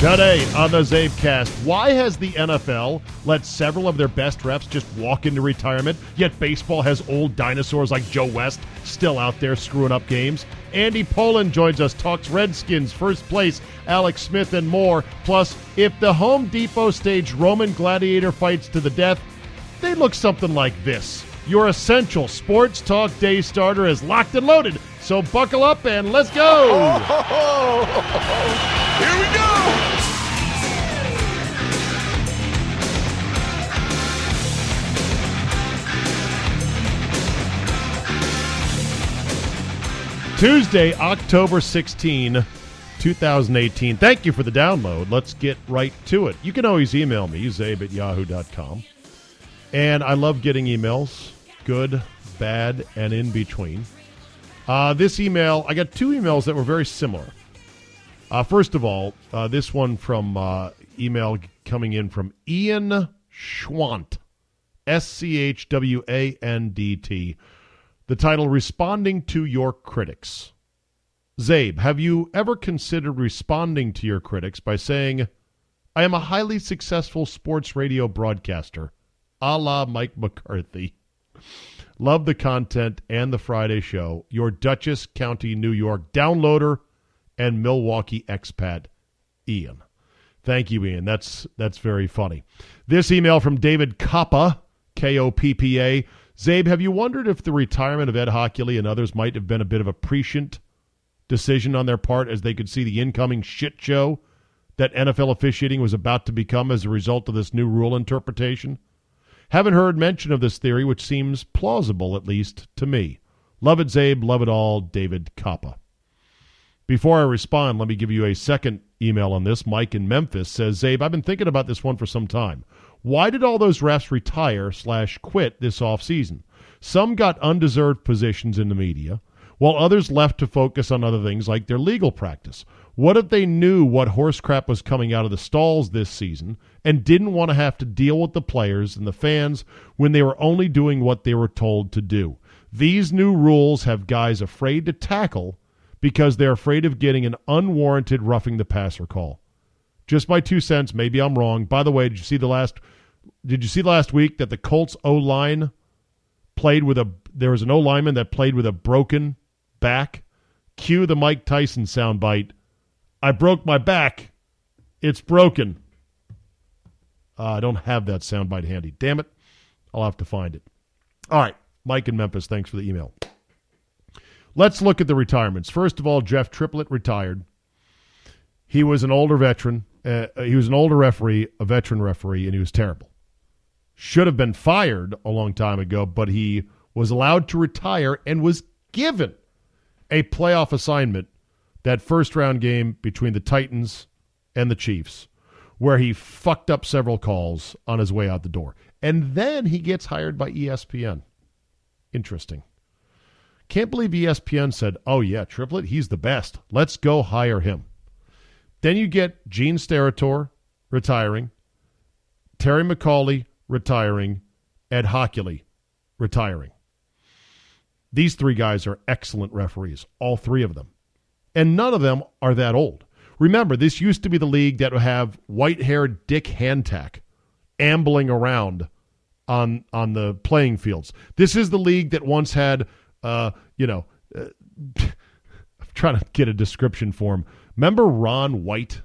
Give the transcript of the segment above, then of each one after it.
Today on the Zabecast, why has the NFL let several of their best refs just walk into retirement, yet baseball has old dinosaurs like Joe West still out there screwing up games? Andy Pollin joins us, talks Redskins, first place, Alex Smith, and more. Plus, if the Home Depot staged Roman gladiator fights to the death, they look something like this. Your essential sports talk day starter is locked and loaded, so buckle up and let's go! Oh, Here we go! Tuesday, October 16, 2018. Thank you for the download. Let's get right to it. You can always email me, zabe at yahoo.com. And I love getting emails, good, bad, and in between. Uh, this email, I got two emails that were very similar. Uh, first of all, uh, this one from uh, email coming in from Ian Schwandt, S C H W A N D T. The title Responding to Your Critics. Zabe, have you ever considered responding to your critics by saying, I am a highly successful sports radio broadcaster, a la Mike McCarthy? Love the content and the Friday show. Your Dutchess County, New York downloader and Milwaukee expat, Ian. Thank you, Ian. That's that's very funny. This email from David Koppa, K O P P A. Zabe, have you wondered if the retirement of Ed Hochuli and others might have been a bit of a prescient decision on their part as they could see the incoming shit show that NFL officiating was about to become as a result of this new rule interpretation? Haven't heard mention of this theory, which seems plausible, at least to me. Love it, Zabe. Love it all, David Koppa. Before I respond, let me give you a second email on this. Mike in Memphis says, Zabe, I've been thinking about this one for some time. Why did all those refs retire slash quit this offseason? Some got undeserved positions in the media, while others left to focus on other things like their legal practice. What if they knew what horse crap was coming out of the stalls this season and didn't want to have to deal with the players and the fans when they were only doing what they were told to do? These new rules have guys afraid to tackle because they're afraid of getting an unwarranted roughing the passer call. Just my two cents. Maybe I'm wrong. By the way, did you see the last? Did you see last week that the Colts O line played with a? There was an O lineman that played with a broken back. Cue the Mike Tyson soundbite. I broke my back. It's broken. Uh, I don't have that soundbite handy. Damn it. I'll have to find it. All right. Mike in Memphis, thanks for the email. Let's look at the retirements. First of all, Jeff Triplett retired. He was an older veteran. Uh, he was an older referee, a veteran referee, and he was terrible. Should have been fired a long time ago, but he was allowed to retire and was given a playoff assignment that first round game between the Titans and the Chiefs, where he fucked up several calls on his way out the door. And then he gets hired by ESPN. Interesting. Can't believe ESPN said, oh, yeah, Triplett, he's the best. Let's go hire him. Then you get Gene Steratore retiring, Terry McAulay retiring, Ed Hochuli retiring. These three guys are excellent referees, all three of them. And none of them are that old. Remember, this used to be the league that would have white haired Dick Hantak ambling around on on the playing fields. This is the league that once had, uh, you know, uh, I'm trying to get a description for him. Remember Ron White?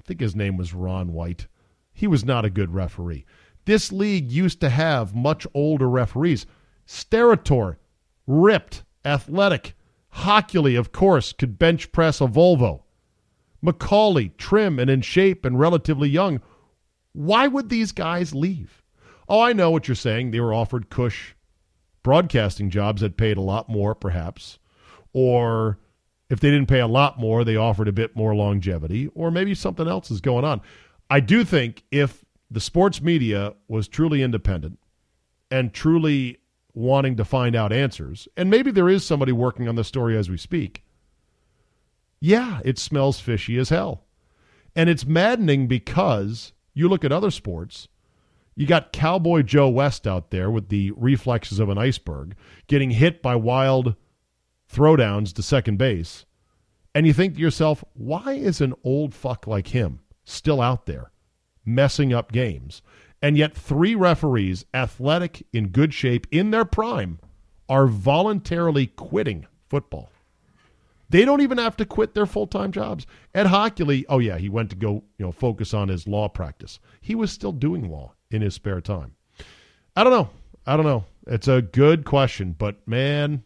I think his name was Ron White. He was not a good referee. This league used to have much older referees. Steratore, ripped, athletic. Hochuli, of course, could bench press a Volvo. McAulay, trim and in shape and relatively young. Why would these guys leave? Oh, I know what you're saying. They were offered cush broadcasting jobs that paid a lot more, perhaps. Or if they didn't pay a lot more, they offered a bit more longevity. Or maybe something else is going on. I do think if the sports media was truly independent and truly wanting to find out answers, and maybe there is somebody working on the story as we speak, yeah, it smells fishy as hell. And it's maddening because you look at other sports, you got Cowboy Joe West out there with the reflexes of an iceberg, getting hit by wild throwdowns to second base, And you think to yourself, why is an old fuck like him still out there messing up games? And yet, three referees, athletic, in good shape, in their prime, are voluntarily quitting football. They don't even have to quit their full time jobs. Ed Hochuli, oh yeah, he went to go, you know, focus on his law practice. He was still doing law in his spare time. I don't know. I don't know. It's a good question, but man,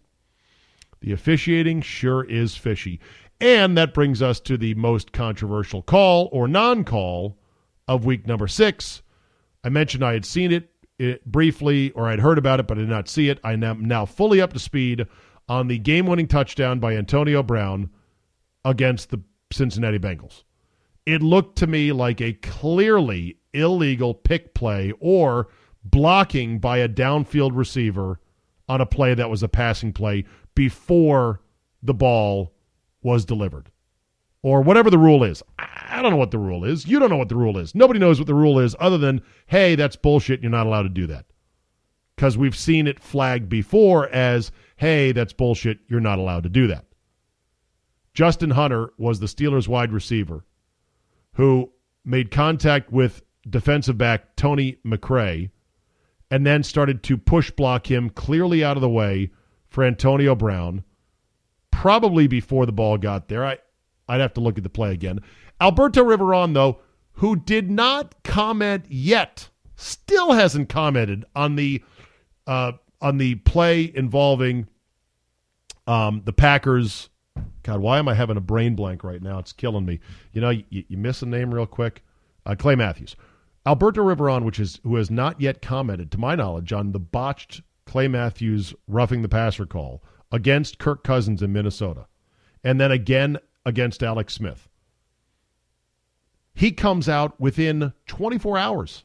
the officiating sure is fishy. And that brings us to the most controversial call or non call of week number six. I mentioned I had seen it, it briefly, or I'd heard about it, but I did not see it. I am now fully up to speed on the game winning touchdown by Antonio Brown against the Cincinnati Bengals. It looked to me like a clearly illegal pick play or blocking by a downfield receiver on a play that was a passing play before the ball was delivered. Or whatever the rule is. I don't know what the rule is. You don't know what the rule is. Nobody knows what the rule is other than, hey, that's bullshit. You're not allowed to do that. Because we've seen it flagged before as, hey, that's bullshit. You're not allowed to do that. Justin Hunter was the Steelers wide receiver who made contact with defensive back Tony McRae and then started to push block him clearly out of the way for Antonio Brown, probably before the ball got there. I, I'd have to look at the play again. Alberto Riveron, though, who did not comment yet, still hasn't commented on the uh, on the play involving um, the Packers. God, why am I having a brain blank right now? It's killing me. You know, you, you miss a name real quick. Uh, Clay Matthews. Alberto Riveron, which is who has not yet commented, to my knowledge, on the botched Clay Matthews roughing the passer call against Kirk Cousins in Minnesota, and then again against Alex Smith. He comes out within 24 hours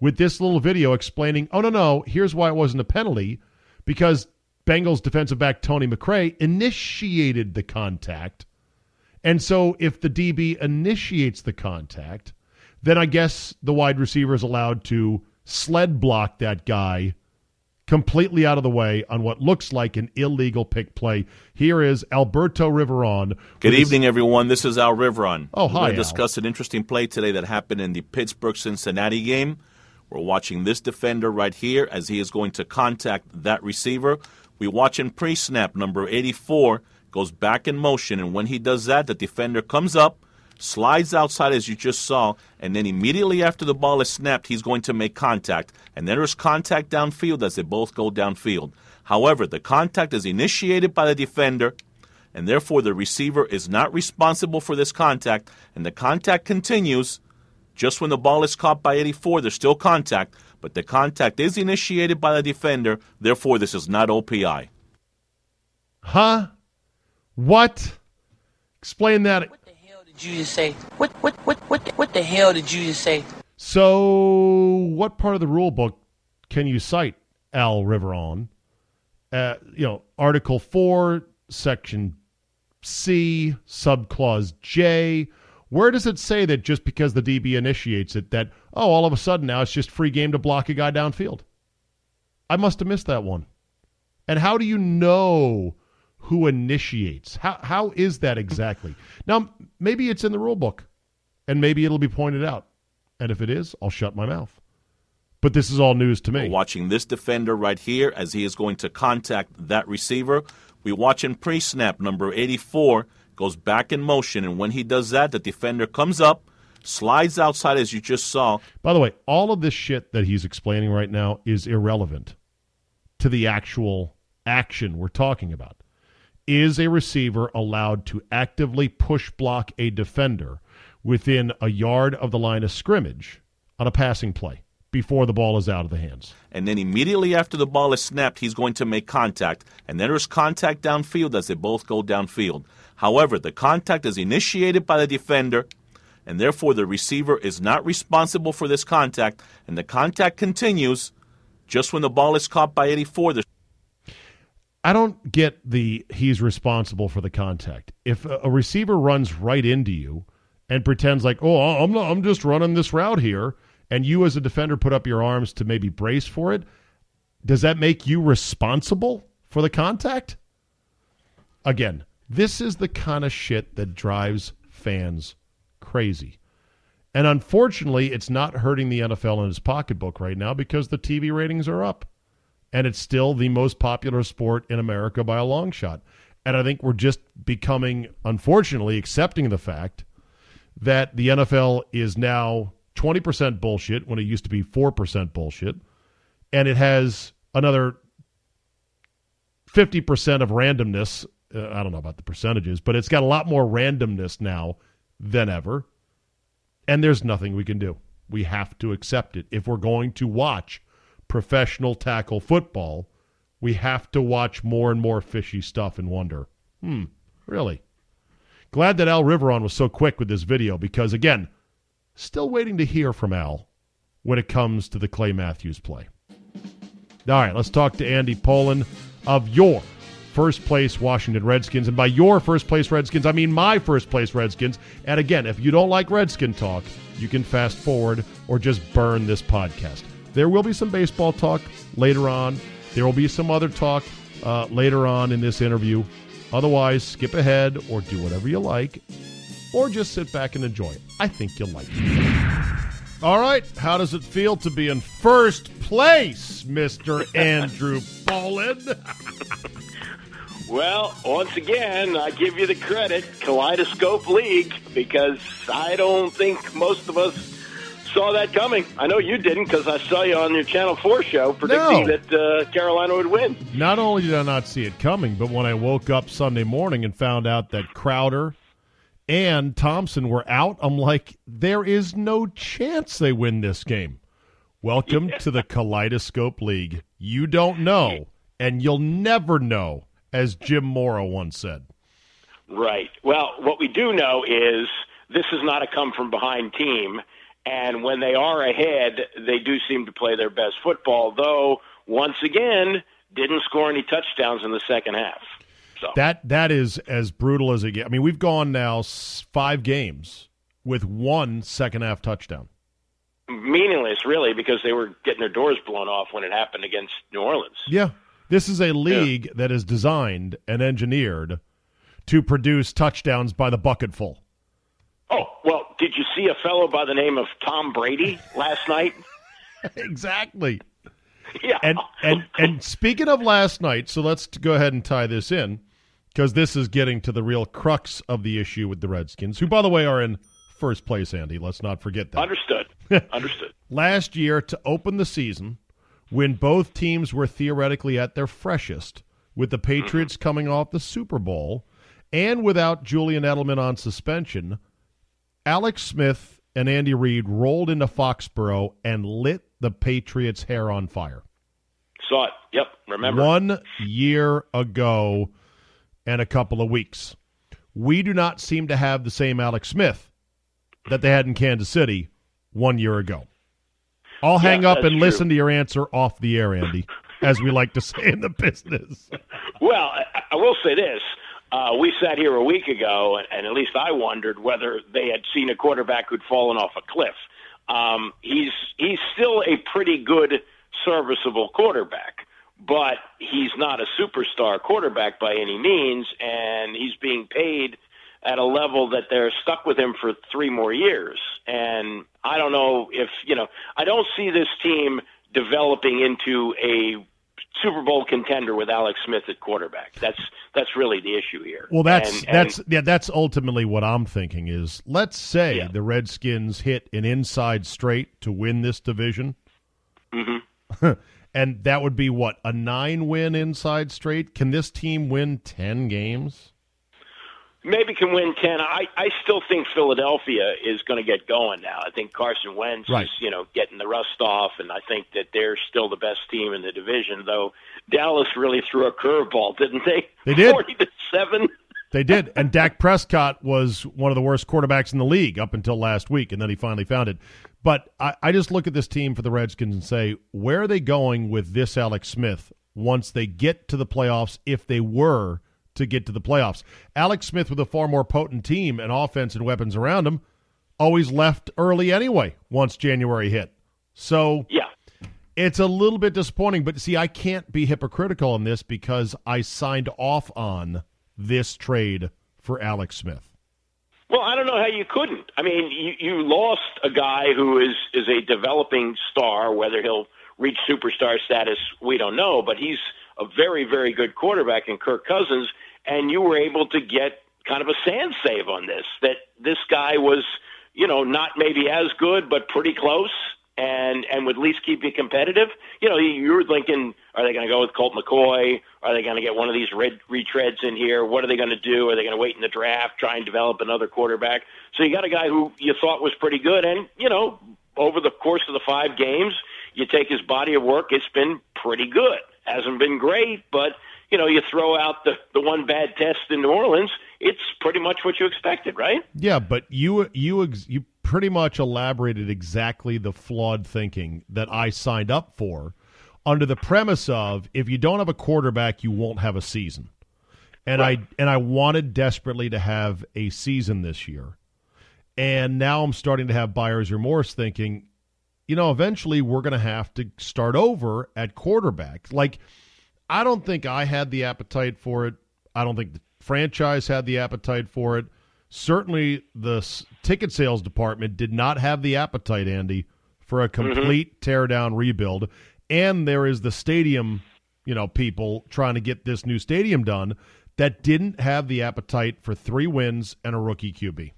with this little video explaining, oh, no, no, here's why it wasn't a penalty because Bengals defensive back Tony McRae initiated the contact. And so if the DB initiates the contact, then I guess the wide receiver is allowed to sled block that guy completely out of the way on what looks like an illegal pick play. Here is Alberto Riveron. Good evening, his... everyone. This is Al Riveron. Oh, hi. We're discuss an interesting play today that happened in the Pittsburgh Cincinnati game. We're watching this defender right here as he is going to contact that receiver. We watch in pre snap, number 84 goes back in motion, and when he does that, the defender comes up slides outside as you just saw, and then immediately after the ball is snapped, he's going to make contact. And then there is contact downfield as they both go downfield. However, the contact is initiated by the defender, and therefore the receiver is not responsible for this contact, and the contact continues. Just when the ball is caught by 84, there's still contact, but the contact is initiated by the defender, therefore, this is not OPI. Huh? What? Explain that What the hell did you just say? What what what what what the hell did you just say? So, what part of the rule book can you cite, Al Riveron? Uh, you know, Article Four, Section C, Subclause J. Where does it say that just because the DB initiates it, that oh, all of a sudden now it's just free game to block a guy downfield? I must have missed that one. And how do you know who initiates. How how is that exactly? Now maybe it's in the rule book, and maybe it'll be pointed out. And if it is, I'll shut my mouth. But this is all news to me. Watching this defender right here as he is going to contact that receiver. We watch in pre-snap number 84 goes back in motion, and when he does that, the defender comes up, slides outside as you just saw. By the way, all of this shit that he's explaining right now is irrelevant to the actual action we're talking about is a receiver allowed to actively push block a defender within a yard of the line of scrimmage on a passing play before the ball is out of the hands. And then immediately after the ball is snapped, he's going to make contact. And then there's contact downfield as they both go downfield. However, the contact is initiated by the defender, and therefore the receiver is not responsible for this contact. And the contact continues just when the ball is caught by 84. I don't get the he's responsible for the contact. If a receiver runs right into you and pretends like, "Oh, I'm not, I'm just running this route here," and you as a defender put up your arms to maybe brace for it, does that make you responsible for the contact? Again, This is the kind of shit that drives fans crazy. And unfortunately, it's not hurting the NFL in his pocketbook right now because the TV ratings are up. And it's still the most popular sport in America by a long shot. And I think we're just becoming, unfortunately, accepting the fact that the NFL is now 20% bullshit when it used to be 4% bullshit. And it has another 50% of randomness. Uh, I don't know about the percentages, but it's got a lot more randomness now than ever. And there's nothing we can do. We have to accept it. If we're going to watch professional tackle football, we have to watch more and more fishy stuff and wonder, hmm, really? Glad that Al Riveron was so quick with this video because, again, still waiting to hear from Al when it comes to the Clay Matthews play. All right, let's talk to Andy Pollin of your first place Washington Redskins. And by your first place Redskins, I mean my first place Redskins. And again, if you don't like Redskin talk, you can fast forward or just burn this podcast. There will be some baseball talk later on. There will be some other talk uh, later on in this interview. Otherwise, skip ahead or do whatever you like, or just sit back and enjoy it. I think you'll like it. All right, how does it feel to be in first place, Mr. Andrew Pollin? Well, once again, I give you the credit, Kaleidoscope League, because I don't think most of us saw that coming. I know you didn't because I saw you on your Channel 4 show predicting No. that uh, Carolina would win. Not only did I not see it coming, but when I woke up Sunday morning and found out that Crowder and Thompson were out, I'm like, there is no chance they win this game. Welcome to the Kaleidoscope League. You don't know, and you'll never know, as Jim Mora once said. Right. Well, what we do know is this is not a come from behind team. And when they are ahead, they do seem to play their best football, though, once again, didn't score any touchdowns in the second half. So That that is as brutal as it gets. I mean, we've gone now five games with one second half touchdown. meaningless, really, because they were getting their doors blown off when it happened against New Orleans. Yeah. This is a league that is designed and engineered to produce touchdowns by the bucketful. Oh, well, did you see a fellow by the name of Tom Brady last night? exactly. Yeah. And and and speaking of last night, so let's go ahead and tie this in because this is getting to the real crux of the issue with the Redskins, who by the way are in first place, Andy. Let's not forget that. Understood. Understood. last year to open the season when both teams were theoretically at their freshest, with the mm-hmm. Patriots coming off the Super Bowl and without Julian Edelman on suspension, Alex Smith and Andy Reid rolled into Foxborough and lit the Patriots' hair on fire. Saw it. Yep. Remember? One year ago and a couple of weeks. We do not seem to have the same Alex Smith that they had in Kansas City one year ago. I'll hang Yeah, up and true. listen to your answer off the air, Andy, as we like to say in the business. Well, I, I will say this. Uh, we sat here a week ago, and, and at least I wondered whether they had seen a quarterback who'd fallen off a cliff. Um, he's he's still a pretty good, serviceable quarterback, but he's not a superstar quarterback by any means, and he's being paid at a level that they're stuck with him for three more years. And I don't know if you know. I don't see this team developing into a Super Bowl contender with Alex Smith at quarterback. That's that's really the issue here. Well, that's And- and- that's yeah, that's ultimately what I'm thinking is let's say Yeah. the Redskins hit an inside straight to win this division. Mm-hmm. and that would be what, a 9-win inside straight? Can this team win 10 games? Maybe can win ten. I I still think Philadelphia is going to get going now. I think Carson Wentz Right. is you know getting the rust off, and I think that they're still the best team in the division. Though Dallas really threw a curveball, didn't they? They did. forty to seven. They did. And Dak Prescott was one of the worst quarterbacks in the league up until last week, and then he finally found it. But I, I just look at this team for the Redskins and say, where are they going with this Alex Smith once they get to the playoffs, if they were to get to the playoffs? Alex Smith, with a far more potent team and offense and weapons around him, always left early anyway once January hit. So Yeah. it's a little bit disappointing, but see, I can't be hypocritical on this because I signed off on this trade for Alex Smith? Well, I don't know how you couldn't. I mean, you, you lost a guy who is is a developing star. Whether he'll reach superstar status, we don't know. But he's a very, very good quarterback in Kirk Cousins, and you were able to get kind of a sand save on this. That this guy was, you know, not maybe as good, but pretty close, and and would at least keep you competitive. You know, you were thinking, are they going to go with Colt McCoy? Are they going to get one of these red retreads in here? What are they going to do? Are they going to wait in the draft, try and develop another quarterback? So you got a guy who you thought was pretty good, and you know, over the course of the five games, you take his body of work, it's been pretty good. Hasn't been great, but you know, you throw out the the one bad test in New Orleans, it's pretty much what you expected, right? Yeah, but you you ex- you pretty much elaborated exactly the flawed thinking that I signed up for under the premise of if you don't have a quarterback, you won't have a season. And right. I and I wanted desperately to have a season this year. And now I'm starting to have buyer's remorse thinking, you know, eventually we're going to have to start over at quarterback. Like I don't think I had the appetite for it. I don't think the franchise had the appetite for it. Certainly, the ticket sales department did not have the appetite, Andy, for a mm-hmm. complete mm-hmm. teardown rebuild. And there is the stadium, you know, people trying to get this new stadium done that didn't have the appetite for three wins and a rookie QB.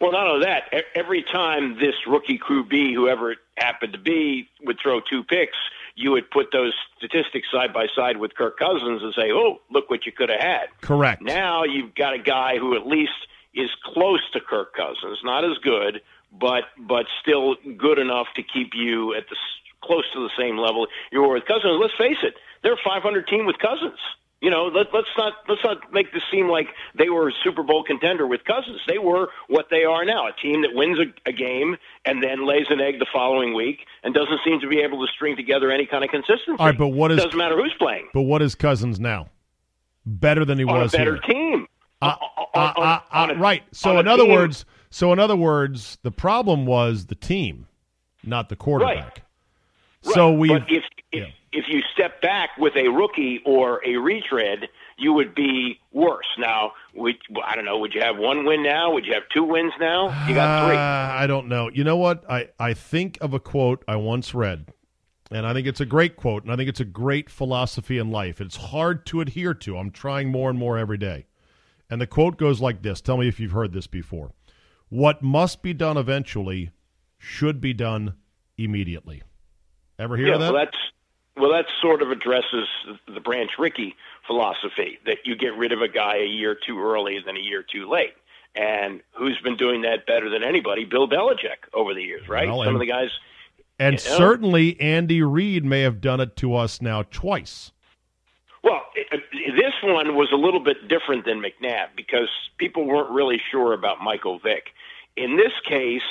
Well, not only that, every time this rookie QB, whoever it happened to be, would throw two picks, you would put those statistics side by side with Kirk Cousins and say, "Oh, look what you could have had." Correct. Now you've got a guy who at least is close to Kirk Cousins, not as good, but but still good enough to keep you at the close to the same level you were with Cousins. Let's face it, they're a 500 team with Cousins. You know, let, let's not let's not make this seem like they were a Super Bowl contender with Cousins. They were what they are now, a team that wins a, a game and then lays an egg the following week and doesn't seem to be able to string together any kind of consistency. All right, but what is doesn't matter who's playing. But what is Cousins now? Better than he on was a better here. team. Uh, uh, uh, uh right. So in other team. words, so in other words, the problem was the team, not the quarterback. Right. So we. But if if, yeah if you step back with a rookie or a retread, you would be worse. Now, would, I don't know. Would you have one win now? Would you have two wins now? You got three. Uh, I don't know. You know what? I, I think of a quote I once read, and I think it's a great quote, and I think it's a great philosophy in life. It's hard to adhere to. I'm trying more and more every day. And the quote goes like this Tell me if you've heard this before. What must be done eventually should be done immediately. Ever hear yeah, that? Well, that's well, that sort of addresses the Branch Rickey philosophy that you get rid of a guy a year too early than a year too late. And who's been doing that better than anybody? Bill Belichick over the years, right? Well, Some of the guys. And you know, certainly Andy Reid may have done it to us now twice. Well, uh, this one was a little bit different than McNabb because people weren't really sure about Michael Vick. In this case,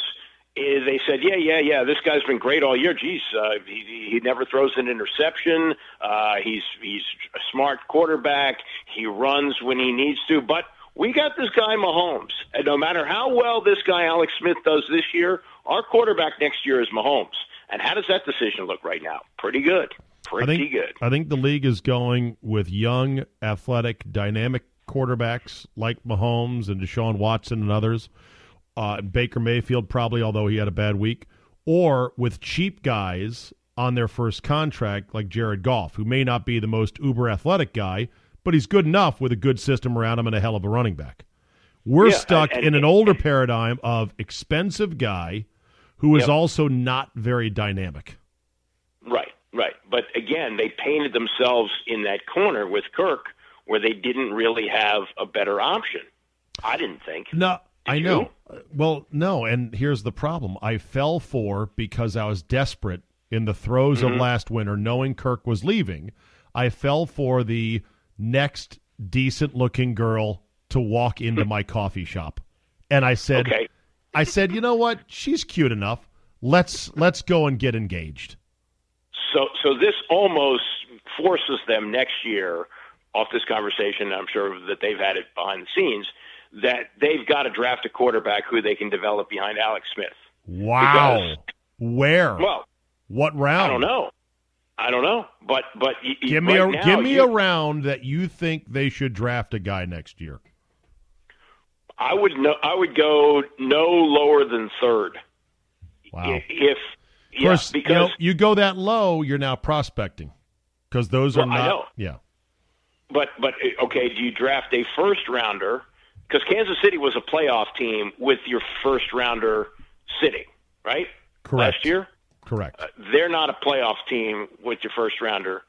they said, yeah, yeah, yeah, this guy's been great all year. Geez, uh, he, he never throws an interception. Uh, he's he's a smart quarterback. He runs when he needs to. But we got this guy Mahomes, and no matter how well this guy Alex Smith does this year, our quarterback next year is Mahomes. And how does that decision look right now? Pretty good. Pretty I think, good. I think the league is going with young, athletic, dynamic quarterbacks like Mahomes and Deshaun Watson and others uh, Baker Mayfield probably, although he had a bad week, or with cheap guys on their first contract like Jared Goff, who may not be the most uber athletic guy, but he's good enough with a good system around him and a hell of a running back. We're yeah, stuck and, and, in an older paradigm of expensive guy who is yep. also not very dynamic. Right, right. But again, they painted themselves in that corner with Kirk where they didn't really have a better option. I didn't think. No, I know. Well, no, and here's the problem. I fell for because I was desperate in the throes mm-hmm. of last winter, knowing Kirk was leaving. I fell for the next decent looking girl to walk into my coffee shop. And I said okay. I said, "You know what? She's cute enough. Let's let's go and get engaged." So so this almost forces them next year off this conversation. I'm sure that they've had it behind the scenes that they've got to draft a quarterback who they can develop behind Alex Smith. Wow. Because, Where? Well, what round? I don't know. I don't know, but but Give me right a now, give me you- a round that you think they should draft a guy next year. I would no, I would go no lower than third. Wow. If Of course, yeah, because you, know, you go that low, you're now prospecting because those are Well, I not. know. Yeah, But but okay, do you draft a first rounder? Because Kansas City was a playoff team with your first rounder sitting, right? Correct. Last year, correct. they're not a playoff team with your first rounder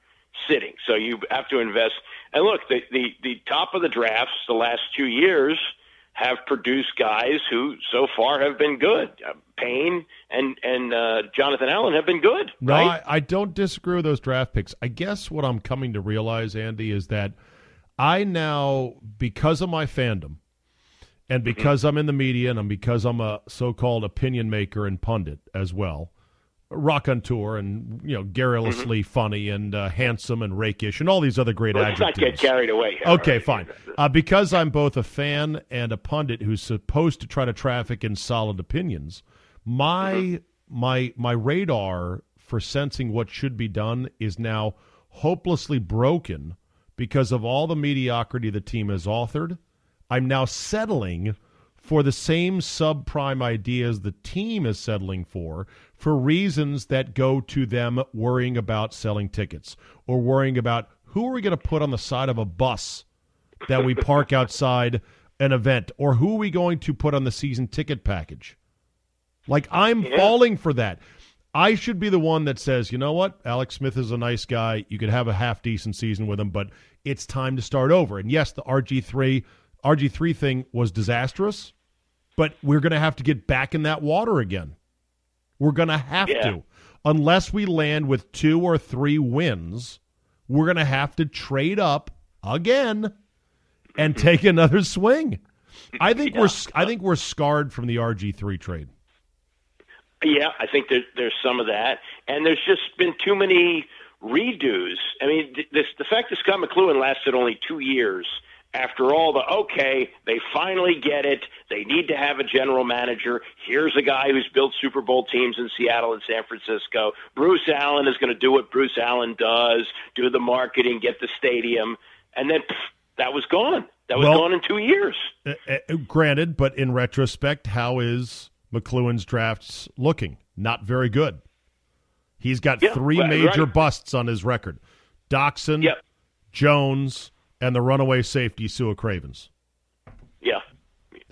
sitting. So you have to invest. And look, the the, the top of the drafts the last two years have produced guys who so far have been good. Uh, Payne and and uh, Jonathan Allen have been good, No, right? I, I don't disagree with those draft picks. I guess what I'm coming to realize, Andy, is that I now, because of my fandom, and Mm-hmm. because I'm in the media, and I'm because I'm a so-called opinion maker and pundit as well, rock on tour, and you know, garrulously funny and uh, handsome and rakish, and all these other great Mm-hmm. Let's not get carried away. Here, Okay, right? fine. Uh, because I'm both a fan and a pundit who's supposed to try to traffic in solid opinions, my Mm-hmm. my my radar for sensing what should be done is now hopelessly broken because of all the mediocrity the team has authored. I'm now settling for the same subprime ideas the team is settling for for reasons that go to them worrying about selling tickets or worrying about who are we going to put on the side of a bus that we park outside an event or who are we going to put on the season ticket package. Like i'm falling for that. I should be the one that says you know what? Alex smith is a nice guy. You could have a half decent season with him but it's time to start over. And yes the rg3 rg3 thing was disastrous but we're going to have to get back in that water again we're going to have Yeah. to unless we land with two or three wins we're going to have to trade up again and mm-hmm. take another swing. I think we're I think we're scarred from the RG3 trade. Yeah, I think there, there's some of that, and there's just been too many redos. I mean, this the fact that Scott McCloughan lasted only two years. After all the okay, they finally get it. They need to have a general manager. Here's a guy who's built Super Bowl teams in Seattle and San Francisco. Bruce Allen is going to do what Bruce Allen does: do the marketing, get the stadium, and then pff, that was gone. That was Well- gone in two years. Uh, uh, granted, but in retrospect, how is McCloughan's drafts looking? Not very good. He's got Yeah, three right, major right. busts on his record: Doctson, Yep. Jones, and the runaway safety Sua Cravens. Yeah.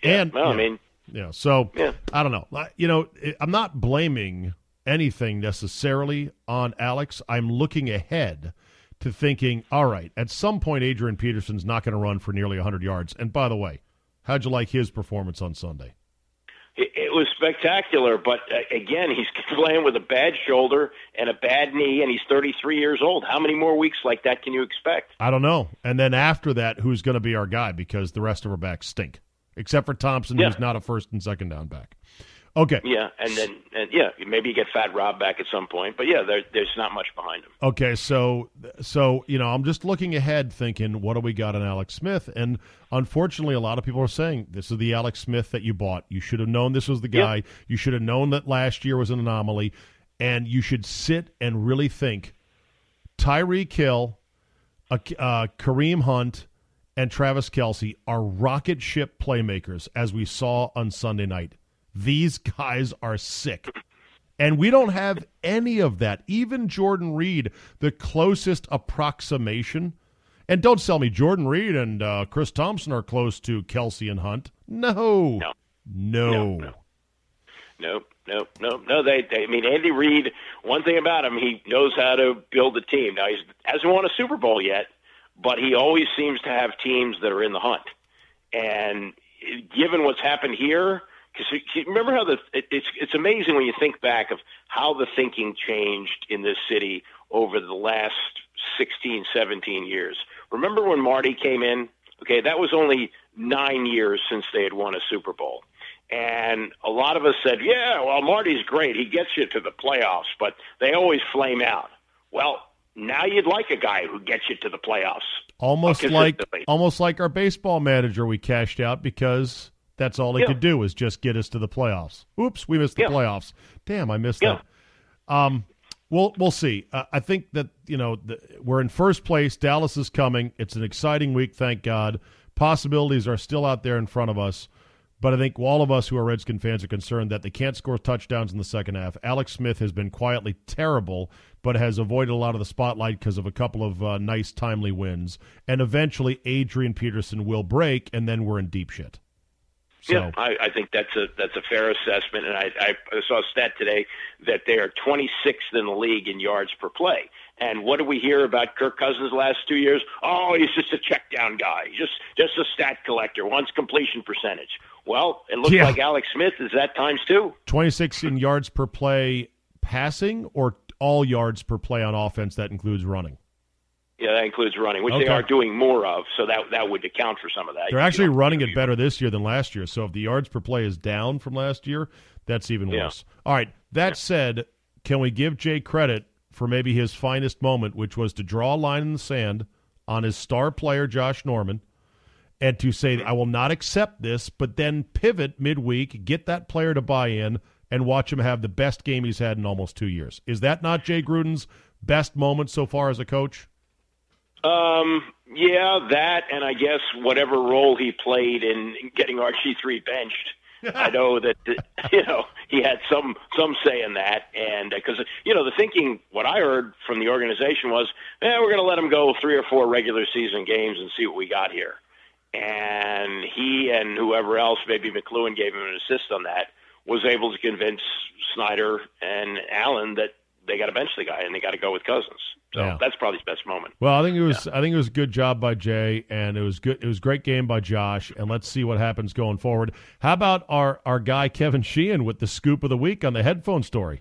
And well, I mean, Yeah. So Yeah. I don't know. You know, I'm not blaming anything necessarily on Alex. I'm looking ahead to thinking, all right, at some point, Adrian Peterson's not going to run for nearly 100 yards. And by the way, how'd you like his performance on Sunday? It, it was spectacular, but uh, again, he's playing with a bad shoulder and a bad knee, and he's 33 years old. How many more weeks like that can you expect? I don't know. And then after that, who's going to be our guy? Because the rest of our backs stink, except for Thompson, Yeah. who's not a first and second down back. Okay. Yeah, and then and yeah, maybe you get Fat Rob back at some point, but yeah, there, there's not much behind him. Okay, so so you know, I'm just looking ahead, thinking, what do we got on Alex Smith? And unfortunately, a lot of people are saying this is the Alex Smith that you bought. You should have known this was the guy. You should have known that last year was an anomaly, and you should sit and really think. Tyreek Hill, uh, uh, Kareem Hunt, and Travis Kelce are rocket ship playmakers, as we saw on Sunday night. These guys are sick. And we don't have any of that. Even Jordan Reed, the closest approximation. And don't sell me Jordan Reed and uh, Chris Thompson are close to Kelce and Hunt. No. No. No. No, no. No, no, no. They, they, I mean, Andy Reid. One thing about him, he knows how to build a team. Now he hasn't won a Super Bowl yet, but he always seems to have teams that are in the hunt. And given what's happened here, because remember how the it, it's it's amazing when you think back of how the thinking changed in this city over the last 16, 17 years. Remember when Marty came in? Okay, that was only nine years since they had won a Super Bowl. And a lot of us said, yeah, well, Marty's great. He gets you to the playoffs, but they always flame out. Well, now you'd like a guy who gets you to the playoffs. Almost like almost like our baseball manager we cashed out because that's all he Yeah. could do was just get us to the playoffs. Oops, we missed the Yeah. playoffs. Damn, I missed Yeah. that. Um We'll we'll see. Uh, I think that you know the, we're in first place. Dallas is coming. It's an exciting week, thank God. Possibilities are still out there in front of us, but I think all of us who are Redskin fans are concerned that they can't score touchdowns in the second half. Alex Smith has been quietly terrible, but has avoided a lot of the spotlight because of a couple of uh, nice, timely wins. And eventually, Adrian Peterson will break, and then we're in deep shit. So, Yeah, I, I think that's a that's a fair assessment, and I, I saw a stat today that they are 26th in the league in yards per play. And what do we hear about Kirk Cousins last two years? Oh, he's just a check down guy, just just a stat collector, wants completion percentage. Well, it looks Yeah. like Alex Smith is that times two. 26 in yards per play passing, or all yards per play on offense. That includes running. Yeah, that includes running, which Okay. they are doing more of, so that that would account for some of that. They're You actually running it better this year than last year. So if the yards per play is down from last year, that's even Yeah. worse. All right. That said, can we give Jay credit for maybe his finest moment, which was to draw a line in the sand on his star player, Josh Norman, and to say, I will not accept this, but then pivot midweek, get that player to buy in, and watch him have the best game he's had in almost two years. Is that not Jay Gruden's best moment so far as a coach? Um, yeah, that, and I guess whatever role he played in getting RG3 benched. I know that uh, you know he had some some say in that, and because you know the thinking, what I heard from the organization was, eh, we're going to let him go three or four regular season games and see what we got here. And he and whoever else, maybe McCloughan gave him an assist on that, was able to convince Snyder and Allen that they got to bench the guy and they got to go with Cousins. So Yeah. that's probably his best moment. Well, I think it was I think it was a good job by Jay, and it was good. It was great game by Josh, and let's see what happens going forward. How about our our guy Kevin Sheehan with the scoop of the week on the headphone story?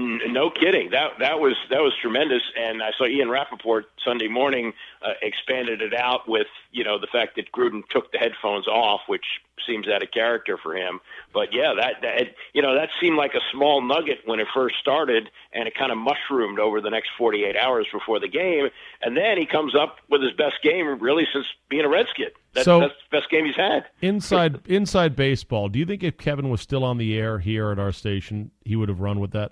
No kidding. That that was that was tremendous. And I saw Ian Rapoport Sunday morning uh, expanded it out with you know the fact that Gruden took the headphones off, which seems out of character for him. But yeah, that that you know that seemed like a small nugget when it first started, and it kind of mushroomed over the next 48 hours before the game. And then he comes up with his best game really since being a Redskin. That's, So- that's the best game he's had. Inside inside baseball. Do you think if Kevin was still on the air here at our station, he would have run with that?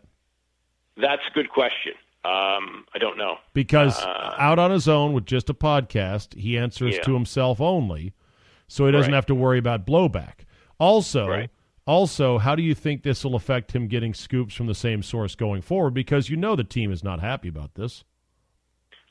That's a good question. Um, I don't know. Because out on his own with just a podcast, he answers Yeah. to himself only, so he doesn't Right. have to worry about blowback. Also, Right. also, how do you think this will affect him getting scoops from the same source going forward? Because you know the team is not happy about this.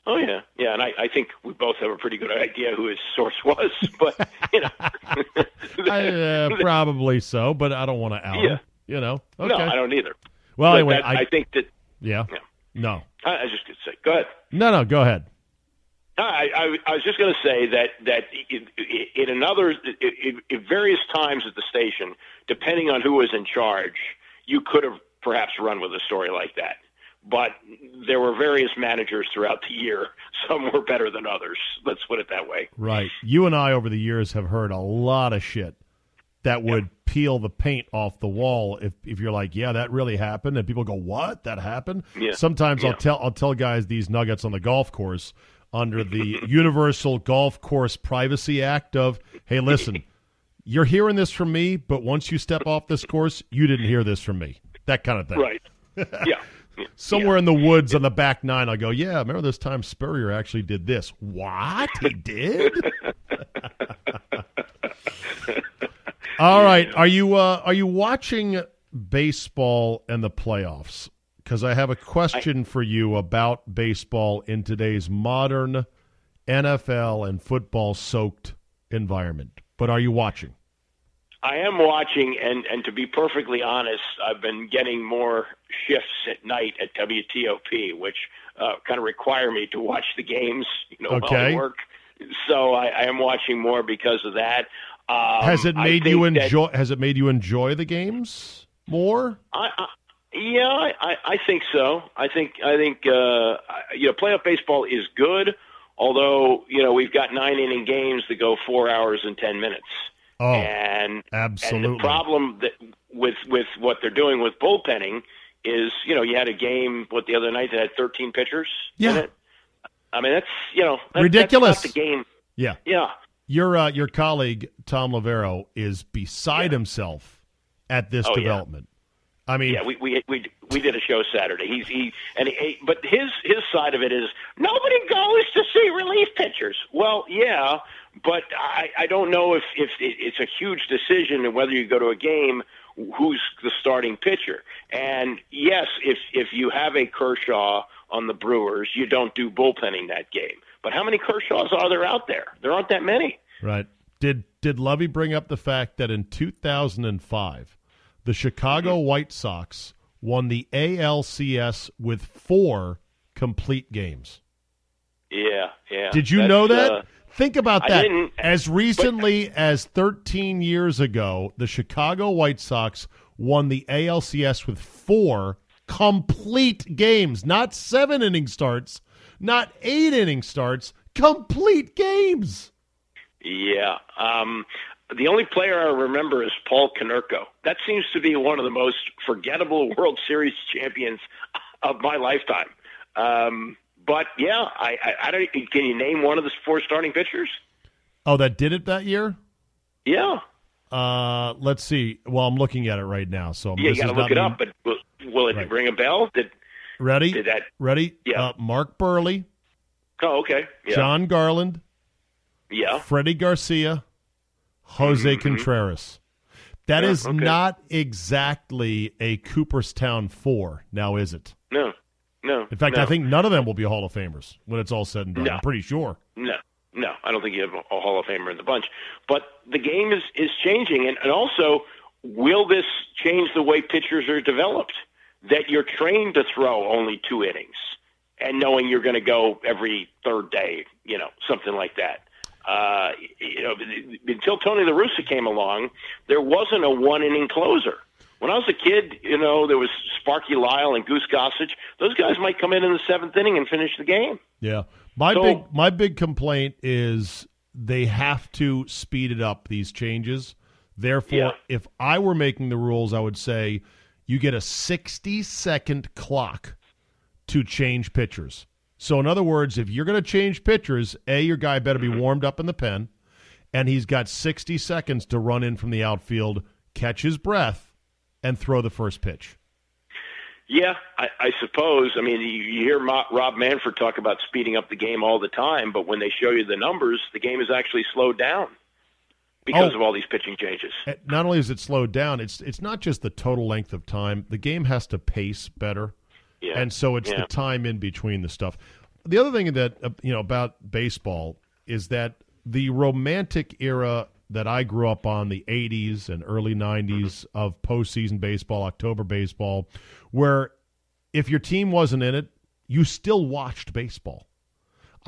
Oh yeah, yeah, and I, I think we both have a pretty good idea who his source was, but you know, I, uh, probably so, but I don't want to out him. Yeah. You know. Okay. no, I don't either. well, But anyway, that- I, I think that yeah. Yeah. No. I, I just to say, go ahead. No, no. Go ahead. I, I, I was just going to say that that in, in another, in, in various times at the station, depending on who was in charge, you could have perhaps run with a story like that. But there were various managers throughout the year. Some were better than others. Let's put it that way. Right. You and I over the years have heard a lot of shit that would peel the paint off the wall if if you're like, yeah, that really happened, and people go, what? That happened? Yeah. Sometimes I'll tell I'll tell guys these nuggets on the golf course under the Universal Golf Course Privacy Act of, hey, listen, you're hearing this from me, but once you step off this course, you didn't hear this from me. That kind of thing. Right. Yeah. Somewhere in the woods on the back nine, I'll go, yeah, remember this time Spurrier actually did this. What? He did? All right. Are you uh, are you watching baseball and the playoffs? Because I have a question for you about baseball in today's modern NFL and football soaked environment. But are you watching? I am watching, and and to be perfectly honest, I've been getting more shifts at night at WTOP, which uh, kind of require me to watch the games, you know, while I work. So I, I am watching more because of that. Um, has it made you that- enjoy? Has it made you enjoy the games more? I, I, yeah, I, I- think so. I think I think uh, you know playoff baseball is good, although you know we've got nine inning games that go four hours and ten minutes. Oh, and absolutely. And the problem that with with what they're doing with bullpenning is, you know, you had a game what the other night that had 13 pitchers. in Yeah. it. I mean, that's you know that, Ridiculous. That's not the game. yeah. Yeah. Your uh, your colleague Tom Loverro is beside Yeah. himself at this Oh, yeah. development. I mean, Yeah, we we we we did a show Saturday. He's he and he, but his his side of it is nobody goes to see relief pitchers. Well, yeah, but I I don't know if if it's a huge decision and whether you go to a game who's the starting pitcher. And yes, if if you have a Kershaw on the Brewers, you don't do bullpenning that game. But how many Kershaws are there out there? There aren't that many. right. Did did Lovey bring up the fact that in 2005, the Chicago Mm-hmm. White Sox won the ALCS with four complete games? Yeah, yeah. Did you That's, know that? uh, Think about I that. didn't, as recently as 13 years ago, the Chicago White Sox won the ALCS with four complete games, not seven inning starts, not eight inning starts, complete games. Yeah. Um, the only player I remember is Paul Konerko. That seems to be one of the most forgettable World Series champions of my lifetime. Um, but yeah, I, I, I don't. Can you name one of the four starting pitchers? Oh, that did it that year? Yeah. Uh, let's see. Well, I'm looking at it right now. So Yeah, you got to look it me- up. But will, will it Right. ring a bell? Did ready? did that? Ready? Yeah. Uh, Mark Buehrle, Oh, okay. Yeah. Jon Garland, Yeah. Freddy Garcia, Jose Contreras. That Mm-hmm, Yeah, is okay. not exactly a Cooperstown four, now is it? No. No. In fact, no. I think none of them will be Hall of Famers when it's all said and done. No. I'm pretty sure. No, no, I don't think you have a Hall of Famer in the bunch. But the game is is changing, and, and also, will this change the way pitchers are developed? That you're trained to throw only two innings, and knowing you're going to go every third day, you know, something like that. Uh, you know, until Tony La Russa came along, there wasn't a one inning closer. When I was a kid, you know, there was Sparky Lyle and Goose Gossage. Those guys might come in in the seventh inning and finish the game. Yeah. My So- big my big complaint is they have to speed it up these changes. Therefore, Yeah. if I were making the rules, I would say you get a 60 second clock to change pitchers. So in other words, if you're going to change pitchers, A your guy better be mm-hmm. warmed up in the pen and he's got 60 seconds to run in from the outfield, catch his breath and throw the first pitch. Yeah, I, I suppose. I mean, you, you hear Mo- Rob Manfred talk about speeding up the game all the time, but when they show you the numbers, the game is actually slowed down because Oh. of all these pitching changes. Uh, not only is it slowed down, it's it's not just the total length of time. The game has to pace better, Yeah. and so it's Yeah. the time in between the stuff. The other thing that uh, you know about baseball is that the romantic era that I grew up on, the '80s and early '90s of postseason baseball, October baseball, where if your team wasn't in it, you still watched baseball.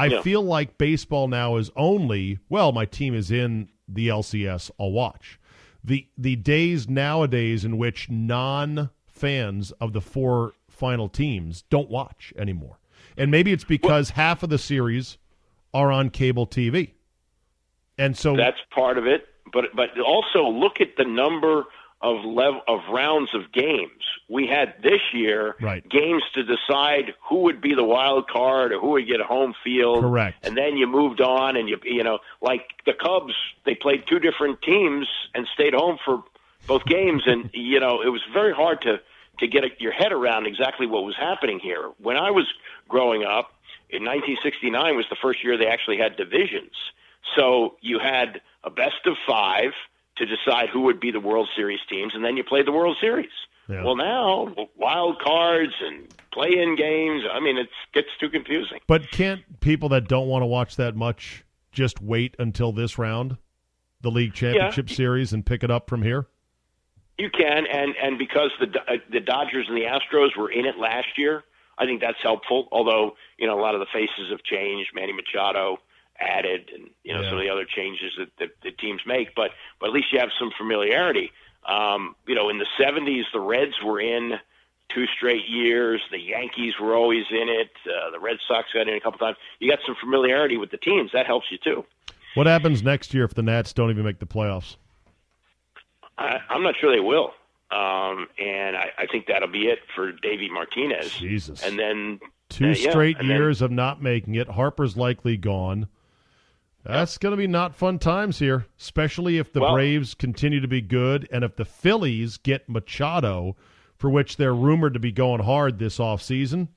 I Yeah. feel like baseball now is only well, my team is in the LCS, I'll watch. The the days nowadays in which non fans of the four final teams don't watch anymore. And maybe it's because half of the series are on cable TV. And so That's part of it, but but also look at the number of level of rounds of games we had this year. Right. Games to decide who would be the wild card or who would get a home field. Correct. And then you moved on, and you you know like the Cubs, they played two different teams and stayed home for both games, and you know it was very hard to to get your head around exactly what was happening here. When I was growing up, in 1969 was the first year they actually had divisions. So you had a best of five to decide who would be the World Series teams, and then you played the World Series. Yeah. Well, now wild cards and play-in games. I mean, it gets too confusing. but can't people that don't want to watch that much just wait until this round, the league championship series, and pick it up from here? You can, and and because the uh, the Dodgers and the Astros were in it last year, I think that's helpful. Although you know a lot of the faces have changed. Manny Machado added, and you know Yeah. some of the other changes that, that the teams make. But but at least you have some familiarity. Um, you know, in the '70s, the Reds were in two straight years. The Yankees were always in it. Uh, the Red Sox got in a couple times. You got some familiarity with the teams. That helps you too. What happens next year if the Nats don't even make the playoffs? I, I'm not sure they will. Um, and I, I think that'll be it for Davey Martinez. Jesus. And then Two uh, yeah, straight and then- years of not making it. Harper's likely gone. That's going to be not fun times here, especially if the Well- Braves continue to be good and if the Phillies get Machado for which they're rumored to be going hard this offseason.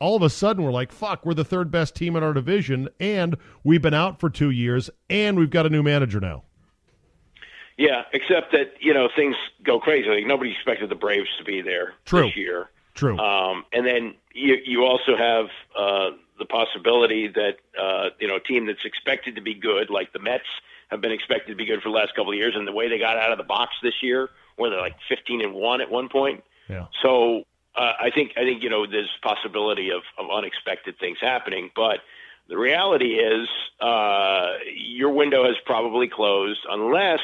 All of a sudden, we're like, fuck, we're the third best team in our division, and we've been out for two years, and we've got a new manager now. Yeah, except that you know things go crazy. Like nobody expected the Braves to be there True. this year. True. Um, and then you you also have uh, the possibility that uh, you know a team that's expected to be good, like the Mets, have been expected to be good for the last couple of years, and the way they got out of the box this year, where they're like 15 and one at one point. yeah. So uh, I think I think you know there's possibility of, of unexpected things happening, but the reality is uh, your window has probably closed unless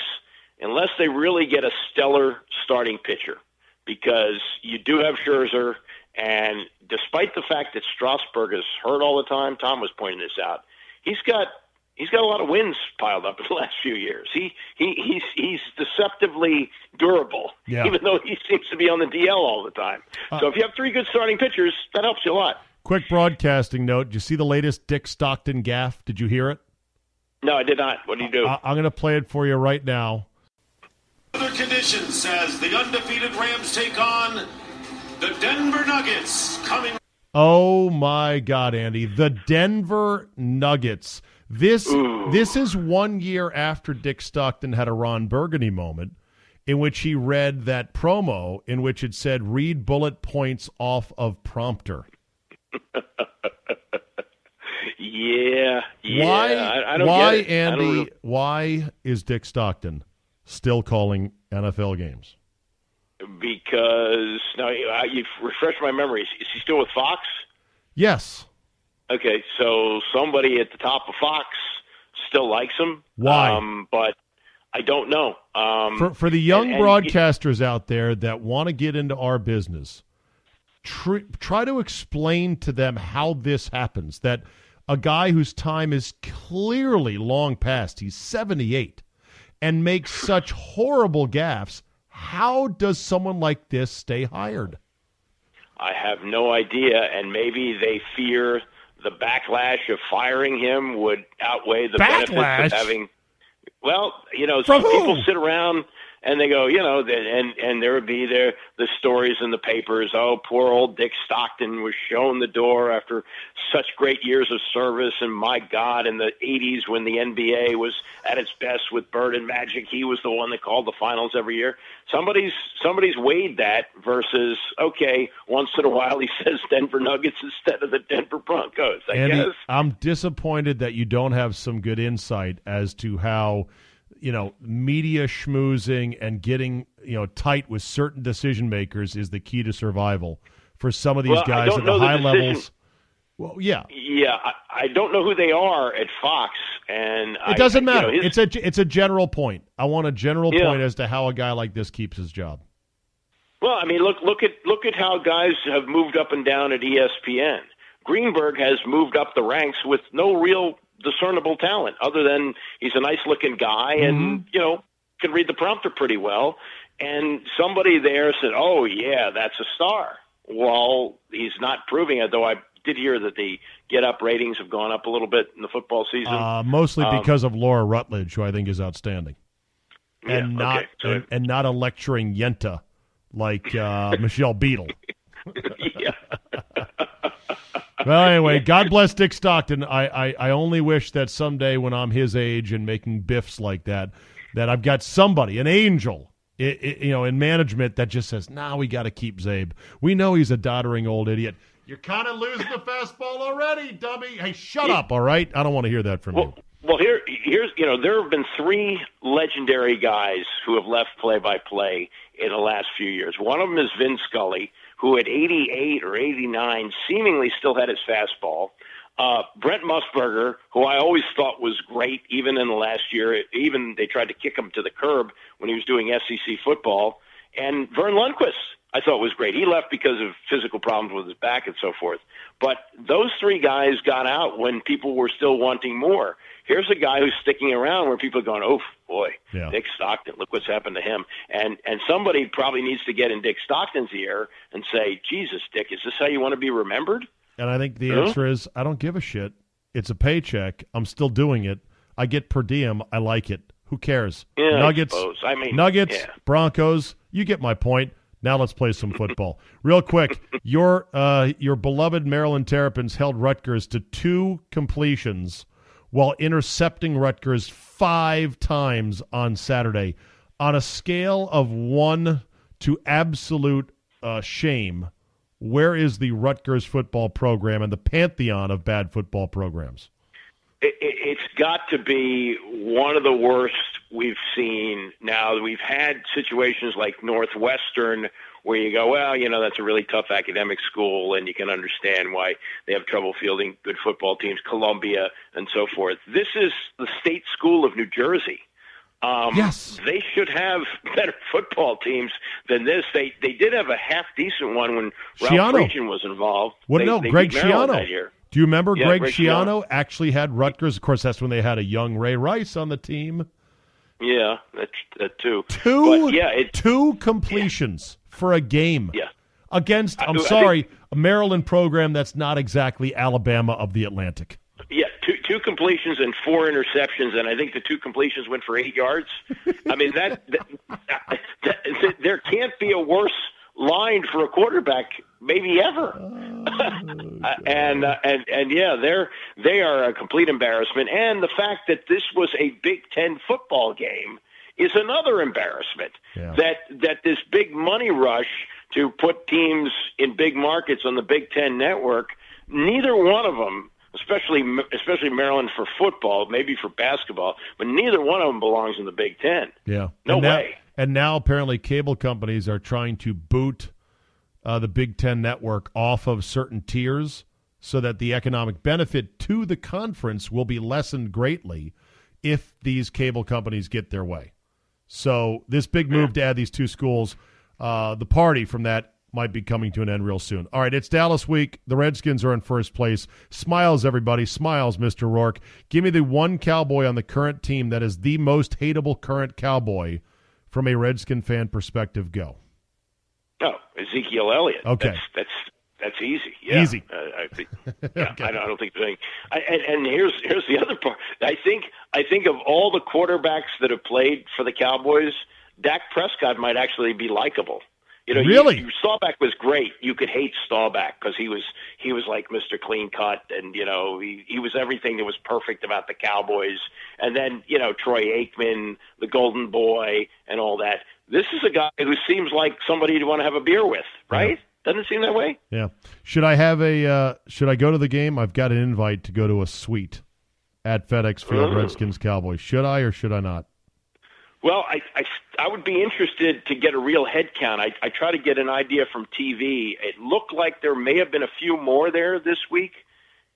unless they really get a stellar starting pitcher, because you do have Scherzer, and despite the fact that Strasburg is hurt all the time, Tom was pointing this out. He's got he's got a lot of wins piled up in the last few years. He he he's he's deceptively durable, Yeah. even though he seems to be on the DL all the time. Uh, so if you have three good starting pitchers, that helps you a lot. Quick broadcasting note. Did you see the latest Dick Stockton gaffe? Did you hear it? No, I did not. What do you do? I- I'm going to play it for you right now. Other conditions as the undefeated Rams take on the Denver Nuggets coming Oh my God, Andy! The Denver Nuggets. This this is one year after Dick Stockton had a Ron Burgundy moment, in which he read that promo in which it said "read bullet points off of prompter." yeah, yeah. why? I, I don't why, get it. I don't Andy? really- Why is Dick Stockton still calling NFL games? Because now you, you refresh my memory. Is he still with Fox? Yes. Okay, so somebody at the top of Fox still likes him. Why? Um, but I don't know. Um, For for the young and- and- broadcasters out there that want to get into our business, tr- try to explain to them how this happens. That a guy whose time is clearly long past, he's 78, and makes such horrible gaffes. How does someone like this stay hired? I have no idea, and maybe they fear the backlash of firing him would outweigh the Backlash? benefits of having. Well, you know, From some people sit around and they go, you know, and and there would be there the stories in the papers. Oh, poor old Dick Stockton was shown the door after such great years of service, and my God, in the '80s when the NBA was at its best with Bird and Magic, he was the one that called the finals every year. Somebody's somebody's weighed that versus okay, once in a while he says Denver Nuggets instead of the Denver Broncos. I Andy, guess. I'm disappointed that you don't have some good insight as to how, you know, media schmoozing and getting, you know, tight with certain decision makers is the key to survival for some of these Well, guys at the know the high levels. Well, yeah, Yeah, I, I don't know who they are at Fox, and it doesn't I, you matter. know, his- it's a it's a general point. I want a general Yeah. point as to how a guy like this keeps his job. Well, I mean, look look at look at how guys have moved up and down at ESPN. Greenberg has moved up the ranks with no real discernible talent, other than he's a nice looking guy and you know can read the prompter pretty well. And somebody there said, "Oh yeah, that's a star." Well, he's not proving it, though. I did hear that the get up ratings have gone up a little bit in the football season. Uh, mostly Um, because of Laura Rutledge, who I think is outstanding, and yeah, not okay. So and, and not a lecturing Yenta like uh, Michelle Beadle. Well, anyway, God bless Dick Stockton. I, I, I only wish that someday when I'm his age and making biffs like that, that I've got somebody, an angel, i i you know, in management that just says, "Nah, we got to keep Zabe. We know he's a doddering old idiot. You're kind of losing the fastball already, dummy. Hey, shut up, all right? I don't want to hear that from you. Well, well, here, here's you know there have been three legendary guys who have left play-by-play in the last few years. One of them is Vin Scully, who at 88 or 89 seemingly still had his fastball. Uh, Brent Musburger, who I always thought was great, even in the last year. Even they tried to kick him to the curb when he was doing SEC football. And Verne Lundquist, I thought was great. He left because of physical problems with his back and so forth. But those three guys got out when people were still wanting more. Here's a guy who's sticking around where people are going, oh boy, Yeah. Dick Stockton, look what's happened to him. And and somebody probably needs to get in Dick Stockton's ear and say, Jesus, Dick, is this how you want to be remembered? And I think the Huh? answer is I don't give a shit. It's a paycheck. I'm still doing it. I get per diem. I like it. Who cares? Yeah, Nuggets, suppose. I mean, Nuggets, yeah. Broncos. You get my point. Now let's play some football. Real quick, your uh, your beloved Maryland Terrapins held Rutgers to two completions while intercepting Rutgers five times on Saturday. On a scale of one to absolute uh, shame, where is the Rutgers football program and the pantheon of bad football programs? It, it's got to be one of the worst we've seen. Now we've had situations like Northwestern where you go, well, you know, that's a really tough academic school, and you can understand why they have trouble fielding good football teams, Columbia, and so forth. This is the state school of New Jersey. Um, yes, they should have better football teams than this. They they did have a half decent one when Ralph was involved. What they, no, they Greg Schiano. Do you remember yeah, Greg, Greg Schiano actually had Rutgers? Of course, that's when they had a young Ray Rice on the team. Yeah, that's that too. Two, but yeah, it, two completions. For a game. Yeah. Against, I'm I, sorry, think, a Maryland program that's not exactly Alabama of the Atlantic. Yeah, two two completions and four interceptions, and I think the two completions went for eight yards. I mean that, that, that, that there can't be a worse line for a quarterback maybe ever. Oh, and uh, and and yeah, they're they are a complete embarrassment. And the fact that this was a Big Ten football game is another embarrassment. Yeah. That that this big money rush to put teams in big markets on the Big Ten network, neither one of them. Especially, especially Maryland for football, maybe for basketball, but neither one of them belongs in the Big Ten. Yeah, no and now, way. And now apparently cable companies are trying to boot uh, the Big Ten network off of certain tiers so that the economic benefit to the conference will be lessened greatly if these cable companies get their way. So this big move to add these two schools, uh, the party from that might be coming to an end real soon. All right, it's Dallas week. The Redskins are in first place. Smiles, everybody. Smiles, Mr. Rourke. Give me the one cowboy on the current team that is the most hateable current cowboy from a Redskin fan perspective. Go. No, Ezekiel Elliott. Okay, that's that's, that's easy. Yeah. Easy. Uh, I think. Yeah, okay. I, don't, I don't think. I, and, and here's here's the other part. I think I think of all the quarterbacks that have played for the Cowboys, Dak Prescott might actually be likable. You know, really, you, Staubach was great. You could hate Staubach because he was he was like Mr. Clean Cut, and you know he he was everything that was perfect about the Cowboys. And then you know Troy Aikman, the Golden Boy, and all that. This is a guy who seems like somebody you want to have a beer with, right? Yeah. Doesn't it seem that way? Yeah. Should I have a? Uh, should I go to the game? I've got an invite to go to a suite at FedEx Field, mm. Redskins Cowboys. Should I or should I not? Well, I, I, I would be interested to get a real head count. I, I try to get an idea from TV. It looked like there may have been a few more there this week.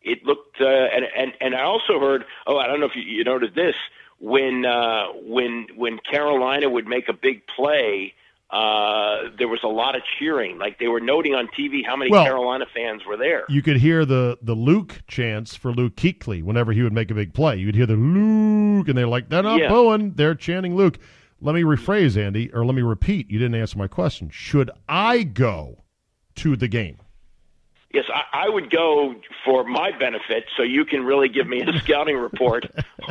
It looked, uh, and, and and I also heard. Oh, I don't know if you, you noted this when uh, when when Carolina would make a big play, uh, there was a lot of cheering. Like they were noting on TV how many well, Carolina fans were there. You could hear the the Luke chants for Luke Kuechly whenever he would make a big play. You'd hear the Luke, and they're like, "They're not yeah. booing; they're chanting Luke." Let me rephrase, Andy, or let me repeat. You didn't answer my question. Should I go to the game? Yes, I, I would go for my benefit, so you can really give me a scouting report.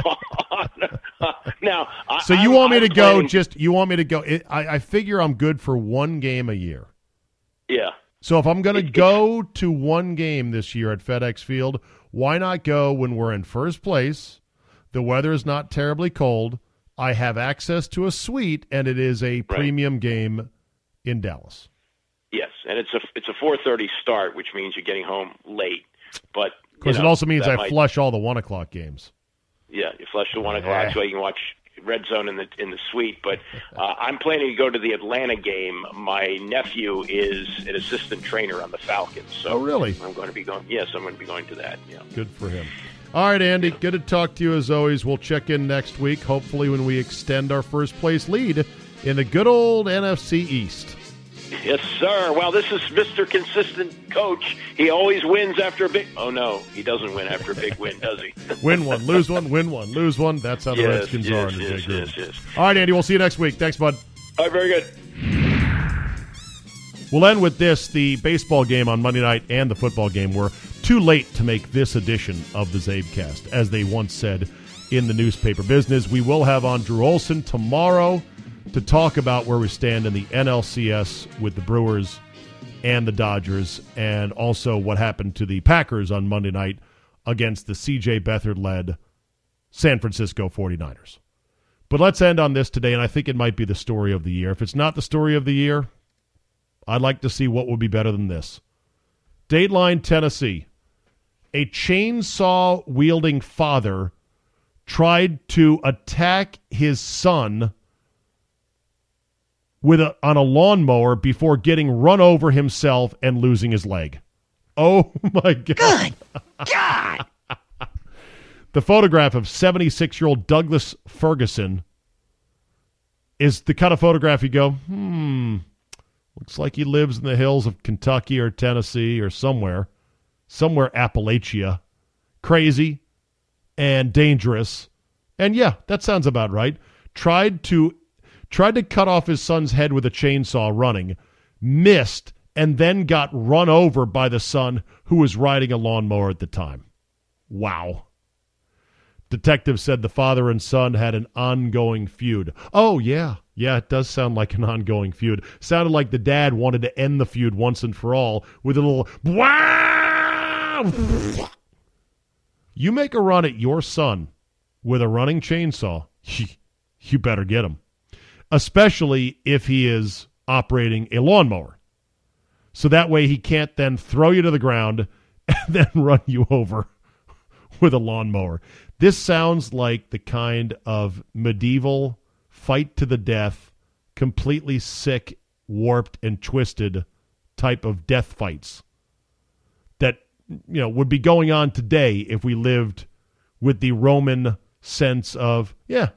Uh, now, so I, you want me to planning, go? Just you want me to go? I, I figure I'm good for one game a year. Yeah. So if I'm going to go to one game this year at FedEx Field, why not go when we're in first place? The weather is not terribly cold. I have access to a suite, and it is a right. premium game in Dallas. Yes, and it's a it's a four thirty start, which means you're getting home late. But of course, you know, it also means I might, flush all the one o'clock games. Yeah, you flush the one o'clock so you can watch Red Zone in the in the suite. But uh, I'm planning to go to the Atlanta game. My nephew is an assistant trainer on the Falcons. So oh, really? I'm going to be going. Yes, I'm going to be going to that. Yeah. Good for him. All right, Andy. Yeah. Good to talk to you as always. We'll check in next week, hopefully when we extend our first place lead in the good old NFC East. Yes, sir. Well, this is Mr. Consistent Coach. He always wins after a big. Oh no, he doesn't win after a big win, does he? win one, lose one, win one, lose one. That's how the yes, Redskins yes, are in the yes, big. Yes, yes. All right, Andy. We'll see you next week. Thanks, bud. All right, very good. We'll end with this: the baseball game on Monday night and the football game were too late to make this edition of the Zabecast, as they once said in the newspaper business. We will have on Drew Olson tomorrow to talk about where we stand in the NLCS with the Brewers and the Dodgers, and also what happened to the Packers on Monday night against the CJ Beathard led San Francisco 49ers. But let's end on this today, and I think it might be the story of the year. If it's not the story of the year, I'd like to see what would be better than this. Dateline, Tennessee. A chainsaw wielding father tried to attack his son with a, on a lawnmower before getting run over himself and losing his leg. Oh my god. Good God. The photograph of 76 year old Douglas Ferguson is the kind of photograph you go, hmm, looks like he lives in the hills of Kentucky or Tennessee or somewhere, somewhere Appalachia. Crazy and dangerous. And yeah, that sounds about right. Tried to tried to cut off his son's head with a chainsaw running, missed, and then got run over by the son who was riding a lawnmower at the time. Wow. Detectives said the father and son had an ongoing feud. Oh, yeah. Yeah, it does sound like an ongoing feud. Sounded like the dad wanted to end the feud once and for all with a little wow. You make a run at your son with a running chainsaw, you better get him. Especially if he is operating a lawnmower. So that way he can't then throw you to the ground and then run you over with a lawnmower. This sounds like the kind of medieval fight to the death, completely sick, warped, and twisted type of death fights that you know would be going on today if we lived with the Roman sense of yeah,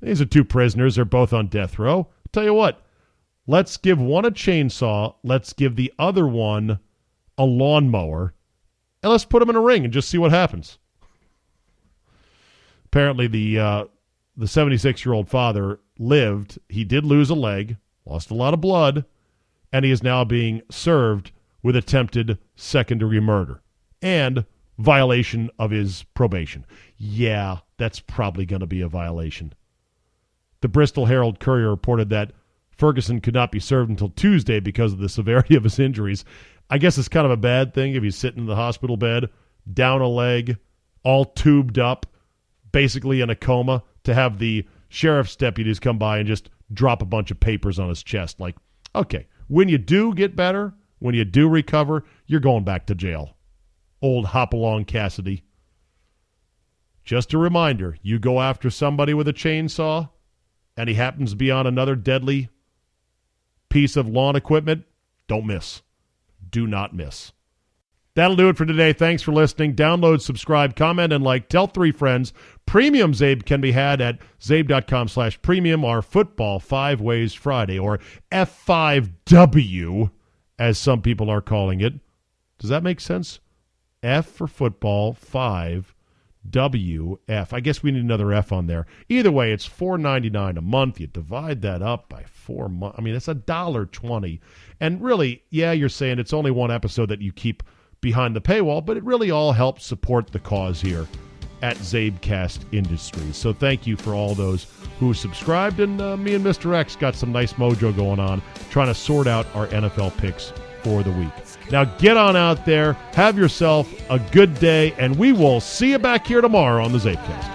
these are two prisoners, they're both on death row. tell you what, let's give one a chainsaw, let's give the other one a lawnmower, and let's put them in a ring and just see what happens apparently the uh, the 76 year old father lived. He did lose a leg, lost a lot of blood, and he is now being served with attempted second degree murder and violation of his probation. Yeah, that's probably going to be a violation. The Bristol Herald Courier reported that Ferguson could not be served until Tuesday because of the severity of his injuries. I guess it's kind of a bad thing if he's sitting in the hospital bed, down a leg, all tubed up, basically in a coma to have the sheriff's deputies come by and just drop a bunch of papers on his chest. Like, okay, when you do get better, when you do recover, you're going back to jail. Old Hopalong Cassidy. Just a reminder you go after somebody with a chainsaw and he happens to be on another deadly piece of lawn equipment, don't miss. Do not miss. That'll do it for today. Thanks for listening. Download, subscribe, comment, and like. Tell three friends. Premium Zabe can be had at zabe.com slash premium. Our football five ways Friday, or F5W, as some people are calling it. Does that make sense? F for football, five, W, F. I guess we need another F on there. Either way, it's four ninety nine a month. You divide that up by four months. I mean, it's a dollar twenty. And really, yeah, you're saying it's only one episode that you keep – behind the paywall, but it really all helps support the cause here at Zabecast Industries. So thank you for all those who subscribed, and uh, me and Mr. X got some nice mojo going on trying to sort out our NFL picks for the week. Now get on out there, have yourself a good day, and we will see you back here tomorrow on the Zabecast.